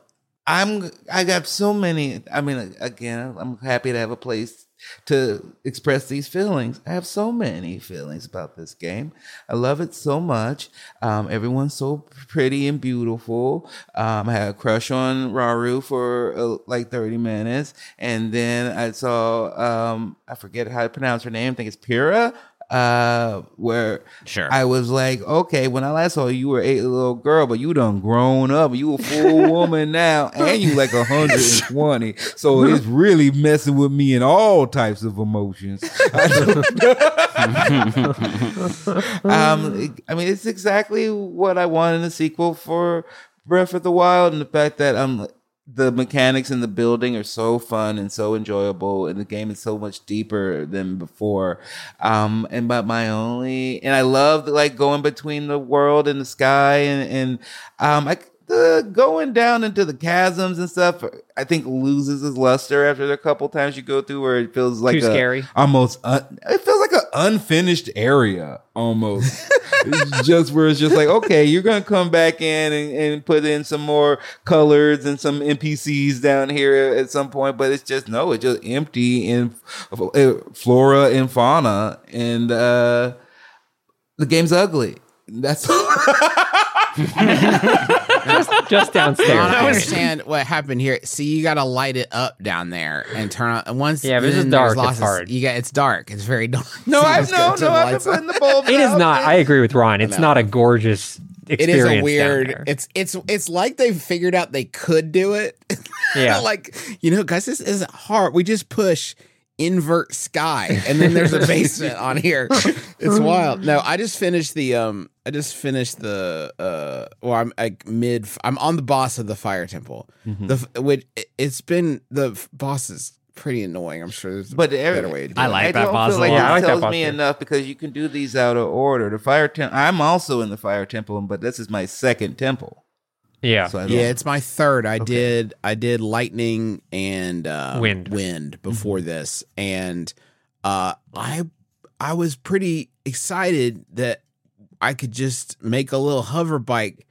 I'm I got so many. I mean, again, I'm happy to have a place to express these feelings. I have so many feelings about this game. I love it so much. Um, everyone's so pretty and beautiful. Um, I had a crush on Rauru for uh, like 30 minutes, and then I saw um, I forget how to pronounce her name. I think it's Purah. Uh, where Sure. I was like, okay, when I last saw you, you were a little girl, but you done grown up. You a full woman now, and you like 120. So it's really messing with me in all types of emotions. Um, I mean, it's exactly what I want in a sequel for Breath of the Wild, and the fact that um the mechanics in the building are so fun and so enjoyable, and the game is so much deeper than before. Um, and but my only, and I love like going between the world and the sky, and and um, I. The going down into the chasms and stuff, I think loses its luster after a couple times you go through, where it feels like Too a- scary. almost un- it feels like an unfinished area almost just where it's just like okay you're gonna come back in and, and put in some more colors and some npcs down here at some point but it's just no it's just empty in uh, flora and fauna and uh the game's ugly. That's Just downstairs. I don't understand what happened here. See, you got to light it up down there and turn on. And once Yeah, this is dark. there's lots It's of- hard. You got it's dark. It's very dark. no So i've it's no no i've been putting the bulbs It is not. I agree with Ron. It's No. not a gorgeous It experience. is a weird. It's it's it's like they figured out they could do it. Yeah. like you know, guys, this isn't hard. We just push invert sky, and then there's a basement on here. It's wild. No, I just finished the um. I just finished the uh. Well, I'm like mid. I'm on the boss of the fire temple. Mm-hmm. The which it's been the boss is pretty annoying. I'm sure there's a But every- better way to do I it. like I that don't boss feel like lot. Yeah, it that tells boss me too. enough because you can do these out of order. The fire temple. I'm also in the fire temple, but this is my second temple. Yeah. So Yeah, it's my third. I did I did lightning and uh, Wind. wind before this, and uh, I I was pretty excited that I could just make a little hover bike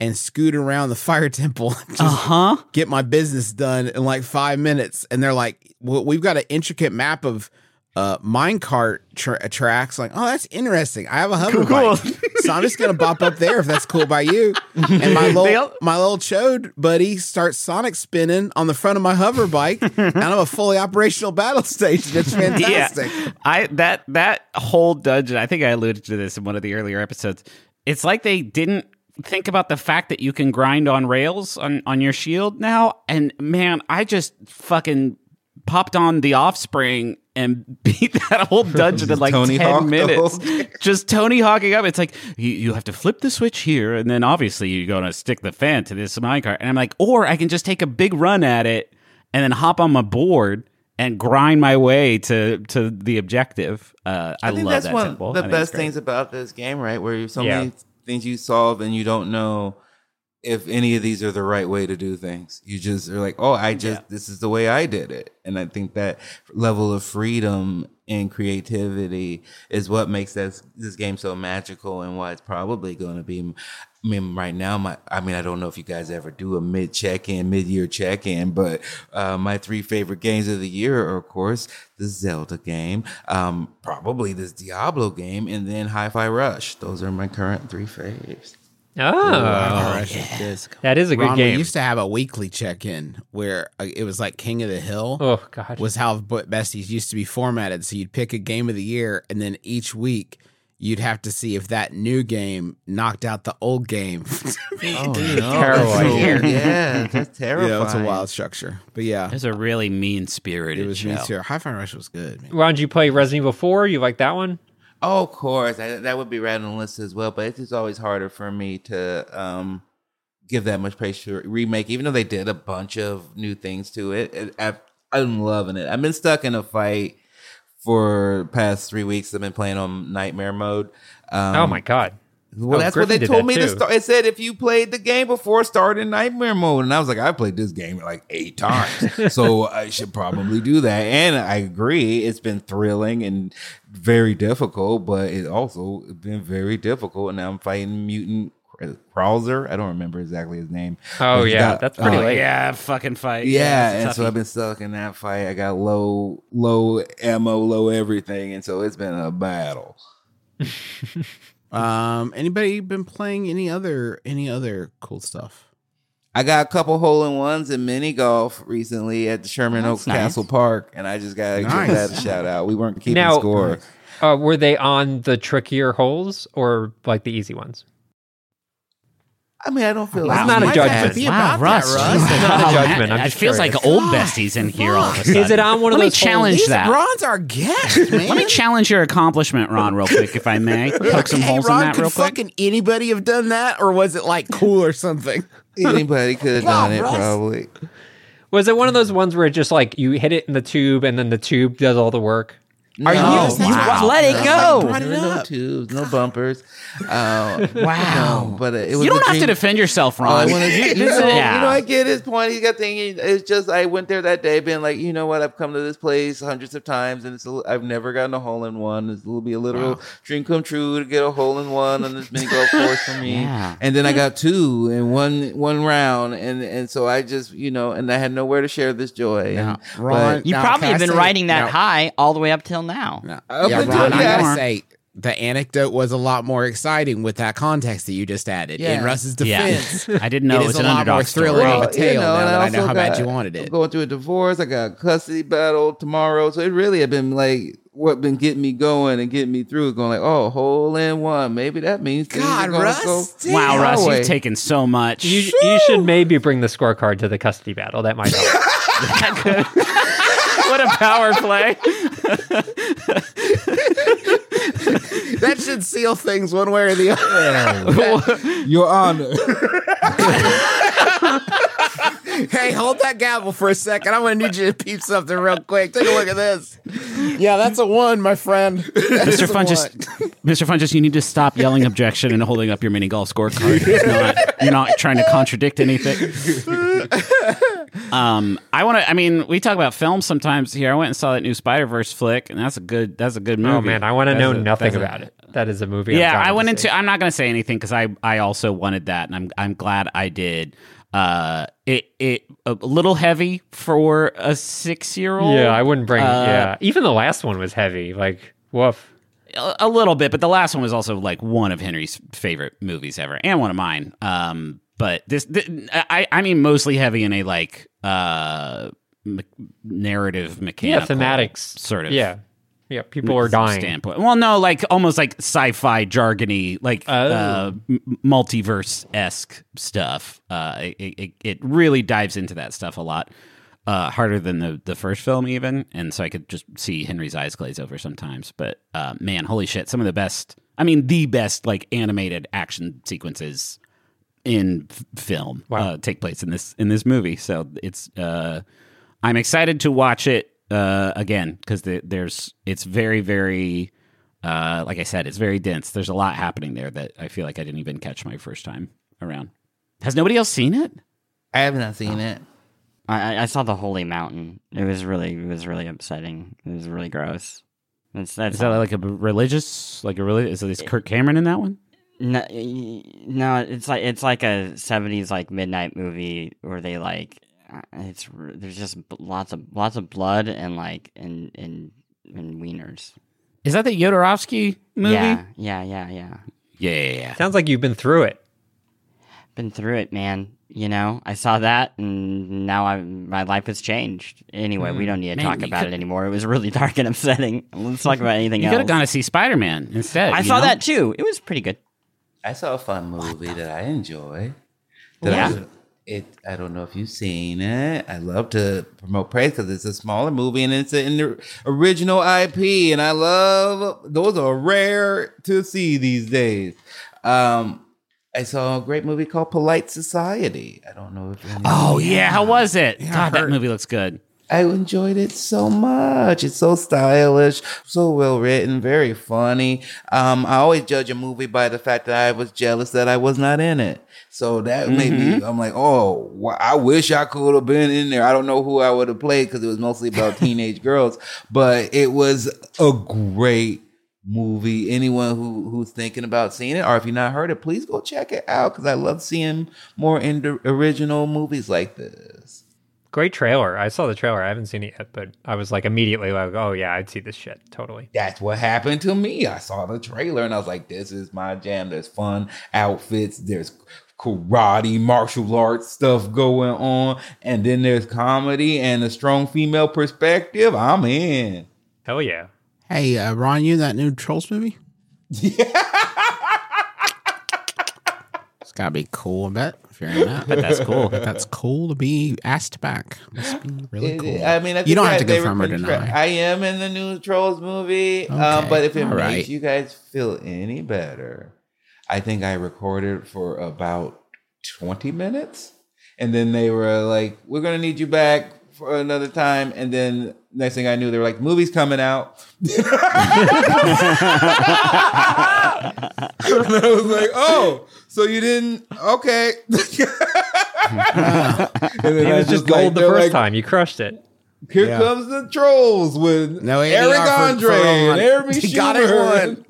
and scoot around the fire temple, Uh huh. get my business done in like five minutes. And they're like, well, we've got an intricate map of uh, minecart tra- tracks. Like, oh, that's interesting. I have a hover Cool. bike, so I'm just gonna bop up there if that's cool by you. And my little They- my little chode buddy starts sonic spinning on the front of my hover bike, and I'm a fully operational battle station. It's fantastic. Yeah, I that that whole dungeon. I think I alluded to this in one of the earlier episodes. It's like they didn't think about the fact that you can grind on rails on on your shield now. And man, I just fucking popped on the offspring and beat that whole dungeon in like Tony 10 Hawk minutes. Just Tony hawking up. It's like you, you have to flip the switch here, and then obviously you're going to stick the fan to this minecart. And I'm like, or I can just take a big run at it and then hop on my board and grind my way to to the objective. Uh, I, I think love that's that one of the best things about this game, right? Where you so Yeah. many things you solve and you don't know if any of these are the right way to do things. You just are like, oh, I just this is the way I did it, and I think that level of freedom and creativity is what makes this this game so magical and why it's probably going to be. I mean, right now, my I mean, I don't know if you guys ever do a mid check in, mid year check in, but uh, my three favorite games of the year are, of course, the Zelda game, um, probably this Diablo game, and then Hi-Fi Rush. Those are my current three faves. Oh, Alright, this. that is a good Ron, we game. used to have a weekly check-in where uh, it was like King of the Hill. Oh God. was how Besties used to be formatted. So you'd pick a game of the year, and then each week you'd have to see if that new game knocked out the old game. Oh no, Terrible idea. yeah, that's you terrifying. know, it's a wild structure. But yeah, It's a really mean spirited it was mean show. High Hi-Fi Rush was good. Man. Ron, did you play Resident Evil 4? You like that one? Oh, of course, I, that would be right on the list as well. But it's just always harder for me to um, give that much praise to remake, even though they did a bunch of new things to it. it I've, I'm loving it. I've been stuck in a fight for past three weeks. I've been playing on nightmare mode. Um, oh my God. Well, Oh, that's Griffin what they told that me to start. It said if you played the game before, start in nightmare mode. And I was like, I played this game like eight times, so I should probably do that. And I agree, it's been thrilling and very difficult, but it also been very difficult. And now I'm fighting mutant Krauser. I don't remember exactly his name. Oh yeah, got- that's pretty uh, late. Yeah, fucking fight. yeah, it's a and so. I've been stuck in that fight. I got low, low ammo, low everything, and so it's been a battle. Um, anybody been playing any other any other cool stuff? I got a couple hole in ones in mini golf recently at the Sherman That's Oaks nice. Castle Park, and I just got to Nice. give that a shout out. We weren't keeping Now- score. Uh, were they on the trickier holes or like the easy ones? I mean, I don't feel Wow. like It's not a judgment. be Wow, about Russ. that, Russ. It's not a judgment, I'm it feels curious. like old besties in here all of a Is it on one of Let me challenge holes? that. Ron's our guest, man. Let me challenge your accomplishment, Ron, real quick, if I may. Poke some hey, holes Ron, in that could real quick. fucking anybody have done that, or was it like cool or something? anybody could have done it, Russ. probably. Was it one of those ones where it just like you hit it in the tube and then the tube does all the work? Are you- Wow. Let it go. There it no tubes, no bumpers. Uh, Wow. no, but uh, it was You don't have to defend yourself, Oh, Ron. wanna- you, you know, yeah. you know, I get his point. He got thinking. It's just I went there that day, being like, you know what? I've come to this place hundreds of times, and it's a, I've never gotten a hole in one. It will be a literal dream come true to get a hole in one on this mini golf course for me. Yeah. And then I got two in one one round, and and so I just you know, and I had nowhere to share this joy. And, Ron, but- You probably have been riding that high all the way up till now. No. Up yeah, until Ron, I gotta say the anecdote was a lot more exciting with that context that you just added. In Yeah. Russ's Yeah. defense, I didn't know it it is was a an lot more underdog thrilling story. of a tale you know, now that I know also how bad you wanted I'm it. going through a divorce. I got a custody battle tomorrow, so it really had been like what been getting me going and getting me through. Going like, oh, hole in one. Maybe that means God, Russ, go. Wow, Russ, way. you've taken so much. You, you should maybe bring the scorecard to the custody battle. That might help. what a power play. that should seal things one way or the other. Your Honor. hey, hold that gavel for a second. I'm gonna need you to peep something real quick. Take a look at this. Yeah, that's a one, my friend. Mr. Fungus, Mr. Fungus, you need to stop yelling objection and holding up your mini golf scorecard. It's not, you're not trying to contradict anything. um, I want to. I mean, we talk about films sometimes here. I went and saw that new Spider Verse flick, and that's a good. That's a good movie. oh man, I want to know a- nothing that's a- about it. that is a movie. Yeah, I went into. I'm not going to say anything because I I also wanted that, and I'm I'm glad I did. Uh, it it a little heavy for a six year old. Yeah, I wouldn't bring. Uh, yeah, even the last one was heavy. Like, woof. a little bit, but the last one was also like one of Henry's favorite movies ever, and one of mine. Um, but this, th- I I mean, mostly heavy in a like uh me- narrative Yeah, thematics. sort of Yeah, yeah. People are dying. standpoint. Well, no, like almost like sci-fi jargony, like Oh. uh, m- multiverse esque stuff. Uh, it, it it really dives into that stuff a lot. Uh, harder than the the first film even, and so I could just see Henry's eyes glaze over sometimes. But uh, man, holy shit! Some of the best, I mean, the best like animated action sequences in f- film Wow. uh, take place in this in this movie. So it's uh, I'm excited to watch it uh, again because the, there's it's very very uh, like I said, it's very dense. There's a lot happening there that I feel like I didn't even catch my first time around. Has nobody else seen it? I have not seen it. I, I- I saw the Holy Mountain. It was really, it was really upsetting. It was really gross. That's that's Is that like a religious, like a really Is this Kirk Cameron in that one? No, no. It's like it's like a '70s like midnight movie where they like uh, it's there's just lots of lots of blood and like and and and wieners. Is that the Jodorowsky movie? Yeah, yeah, yeah, yeah. yeah, yeah. yeah. Sounds like you've been through it. Been through it, man. You know, I saw that, and now I my life has changed. Anyway, we don't need to Man, talk about could- it anymore. It was really dark and upsetting. Let's talk about anything You could have gone to see Spider Man instead. I you saw know? that too. It was pretty good. I saw a fun movie that I enjoy. That Yeah. I, it. I don't know if you've seen it. I love to promote praise because it's a smaller movie and it's an original IP, and I love those are rare to see these days. Um, I saw a great movie called Polite Society. I don't know if any- Oh yeah, how was it? Yeah, God, that movie looks good. I enjoyed it so much. It's so stylish, so well written, very funny. Um, I always judge a movie by the fact that I was jealous that I was not in it. So that made me. I'm like, oh, I wish I could have been in there. I don't know who I would have played because it was mostly about teenage girls, but it was a great movie. Anyone who who's thinking about seeing it, or if you've not heard it, please go check it out because I love seeing more in original movies like this. Great trailer. I saw the trailer. I haven't seen it yet, but I was like immediately like, oh yeah, I'd see this shit totally. that's what happened to me. I saw the trailer and I was like, this is my jam. There's fun outfits, there's karate, martial arts stuff going on, and then there's comedy and a strong female perspective. I'm in. Hell yeah. Hey, uh, Ron, you in that new Trolls movie? Yeah. It's gotta be cool, I bet. If you're that, But that's cool. that's cool to be asked back. Must be really It- cool. I mean, I you don't have to they confirm were or contra- deny. I am in the new Trolls movie, um, but if it all makes right. you guys feel any better, I think I recorded for about 20 minutes. And then they were like, we're going to need you back for another time. And then next thing I knew, they were like, movie's coming out. and I was like, oh, so you didn't? Okay. and then It I was just like- gold the first like, time. You crushed it. here Yeah. comes the trolls with No Eric for- Andre and Ron. Jeremy You got it, Schumer.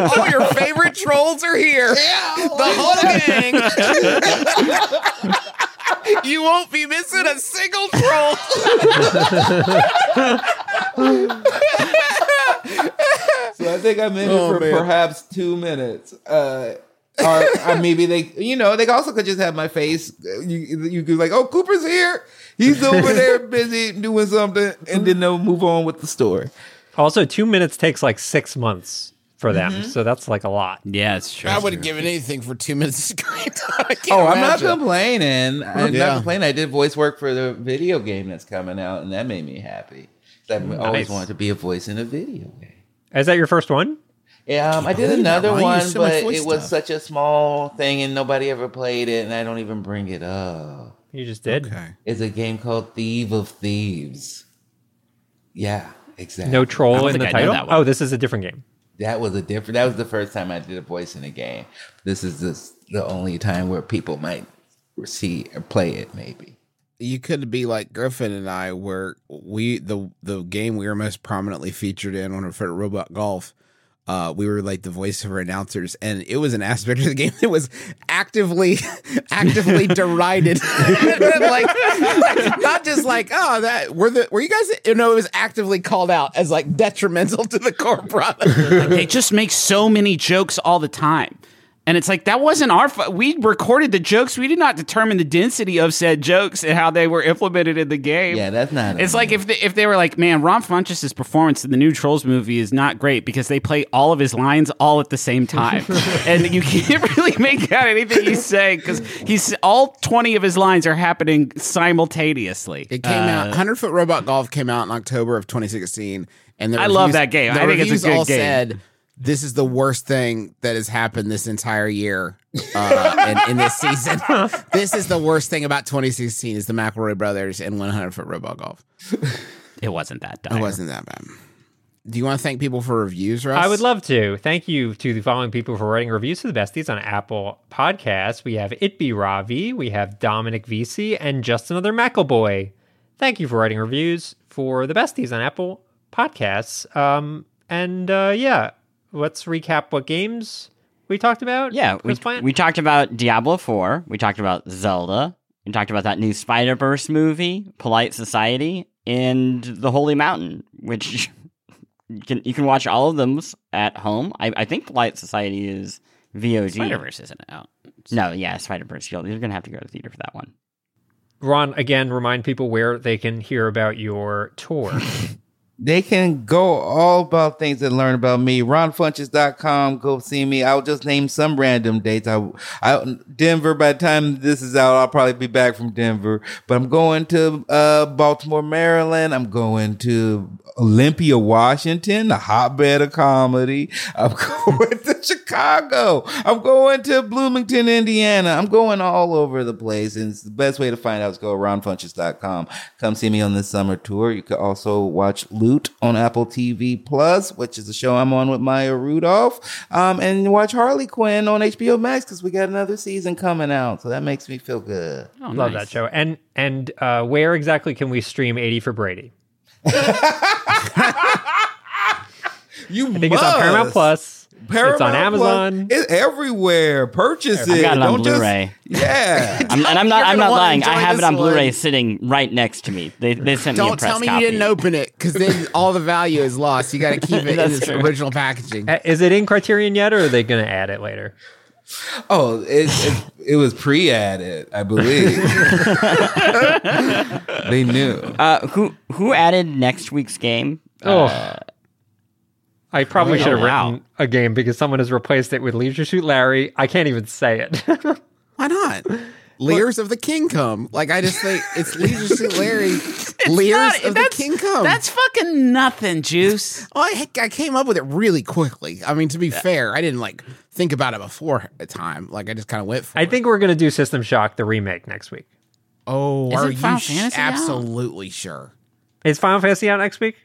Ron. All your favorite trolls are here. the whole gang. You won't be missing a single troll. So I think I'm in Oh, it for man. perhaps two minutes. Uh, or, or maybe they, you know, they also could just have my face. You, you could like, oh, Cooper's here. He's over there busy doing something, and then they'll move on with the story. Also, two minutes takes like six months for them, Mm-hmm. so that's like a lot. Yeah, it's true. I would have given anything for two minutes of screen time. I can't Oh, I'm not imagine. complaining. I'm Yeah. not complaining. I did voice work for the video game that's coming out, and that made me happy. 'Cause I've always Nice. wanted to be a voice in a video game. Is that your first one? Yeah, um, I did believe that, another Ron? You one, use so but voice it was stuff. such a small thing, and nobody ever played it, and I don't even bring it up. You just did. Okay. It's a game called Thief of Thieves. Yeah, exactly. No troll don't in the I know title. that one. Oh, this is a different game. That was a different. That was the first time I did a voice in a game. This is this, the only time where people might see or play it. Maybe. you could be like Griffin and I, where we the the game we were most prominently featured in on for Robot Golf. Uh, we were like the voiceover announcers, and it was an aspect of the game that was actively, actively derided. like, not just like, oh, that were the were you guys? You know, it was actively called out as like detrimental to the core product. they just make so many jokes all the time. And it's like that wasn't our fu- we recorded the jokes. We did not determine the density of said jokes and how they were implemented in the game. Yeah, that's not. It's like if they, if they were like, man, Ron Funches' performance in the new Trolls movie is not great because they play all of his lines all at the same time, and you can't really make out anything he's saying because he's all twenty of his lines are happening simultaneously. It came out. Uh, Hundred Foot Robot Golf came out in October of 2016, and I love that game. I think it's a good all game. said this is the worst thing that has happened this entire year uh, in, in this season. this is the worst thing about 2016 is the McElroy brothers and 100 Foot Robot Golf. It wasn't that. Dire. It wasn't that bad. Do you want to thank people for reviews, Russ? I would love to. Thank you to the following people for writing reviews for the besties on Apple Podcasts. We have It Be Ravi, we have Dominic VC, and just another McElboy. Thank you for writing reviews for the besties on Apple Podcasts. Um, and uh, yeah, let's recap what games we talked about. Yeah, we, we talked about Diablo 4. We talked about Zelda. We talked about that new Spider Verse movie, Polite Society, and The Holy Mountain, which you can you can watch all of them at home. I, I think Polite Society is VOD. Spider Verse isn't out. No, yeah, Spider Verse. You're, you're gonna have to go to the theater for that one. Ron, again, remind people where they can hear about your tour. They can go all about things and learn about me. RonFunches.com. Go see me. I'll just name some random dates. I, I, Denver. By the time this is out, I'll probably be back from Denver. But I'm going to uh, Baltimore, Maryland. I'm going to Olympia, Washington, the hotbed of comedy. I'm going to Chicago. I'm going to Bloomington, Indiana. I'm going all over the place. And the best way to find out is go to ronfunches.com. Come see me on this summer tour. You can also watch Loot on Apple TV Plus, which is the show I'm on with Maya Rudolph. Um, and watch Harley Quinn on HBO Max because we got another season coming out. So that makes me feel good. Oh, Love nice. that show. And and uh, where exactly can we stream 80 for Brady? You I think it's on Paramount Plus. It's on Amazon. It's everywhere. Purchase I it. got it on Don't just- Blu-ray. yeah. I'm, and I'm not. I'm not lying. I have it on Blu-ray one. sitting right next to me. They they sent me a Don't press tell me copy. you didn't open it because then all the value is lost. You got to keep it in its true. original packaging. Uh, Is it in Criterion yet, or are they going to add it later? Oh, it, it, it was pre-added, I believe. they knew. Uh, who who added next week's game? Oh, Uh, I probably oh, should have oh, wow. written a game because someone has replaced it with Leisure Suit Larry. I can't even say it. Why not? Leers of the King Come. Like I just think it's Leisure Suit Larry. Leers not- of the that's- King Come. That's fucking nothing, Juice. Well, I, I came up with it really quickly. I mean, to be fair, I didn't like think about it before a time. Like I just kind of went for I it. think we're going to do System Shock the remake next week. Oh, Isn't are you sh- Fantasy out? absolutely sure? Is Final Fantasy out next week?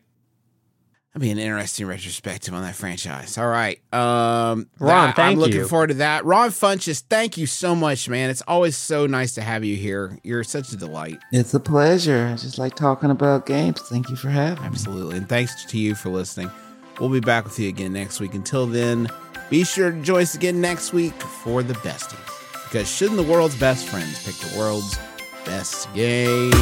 That'd be an interesting retrospective on that franchise. All right, um, Ron, that- thank I'm looking you. forward to that. Ron Funches, thank you so much, man. It's always so nice to have you here. You're such a delight. It's a pleasure. I just like talking about games. Thank you for having me. Absolutely. And thanks to you for listening. We'll be back with you again next week. Until then, be sure to join us again next week for the besties. Because shouldn't the world's best friends pick the world's best games?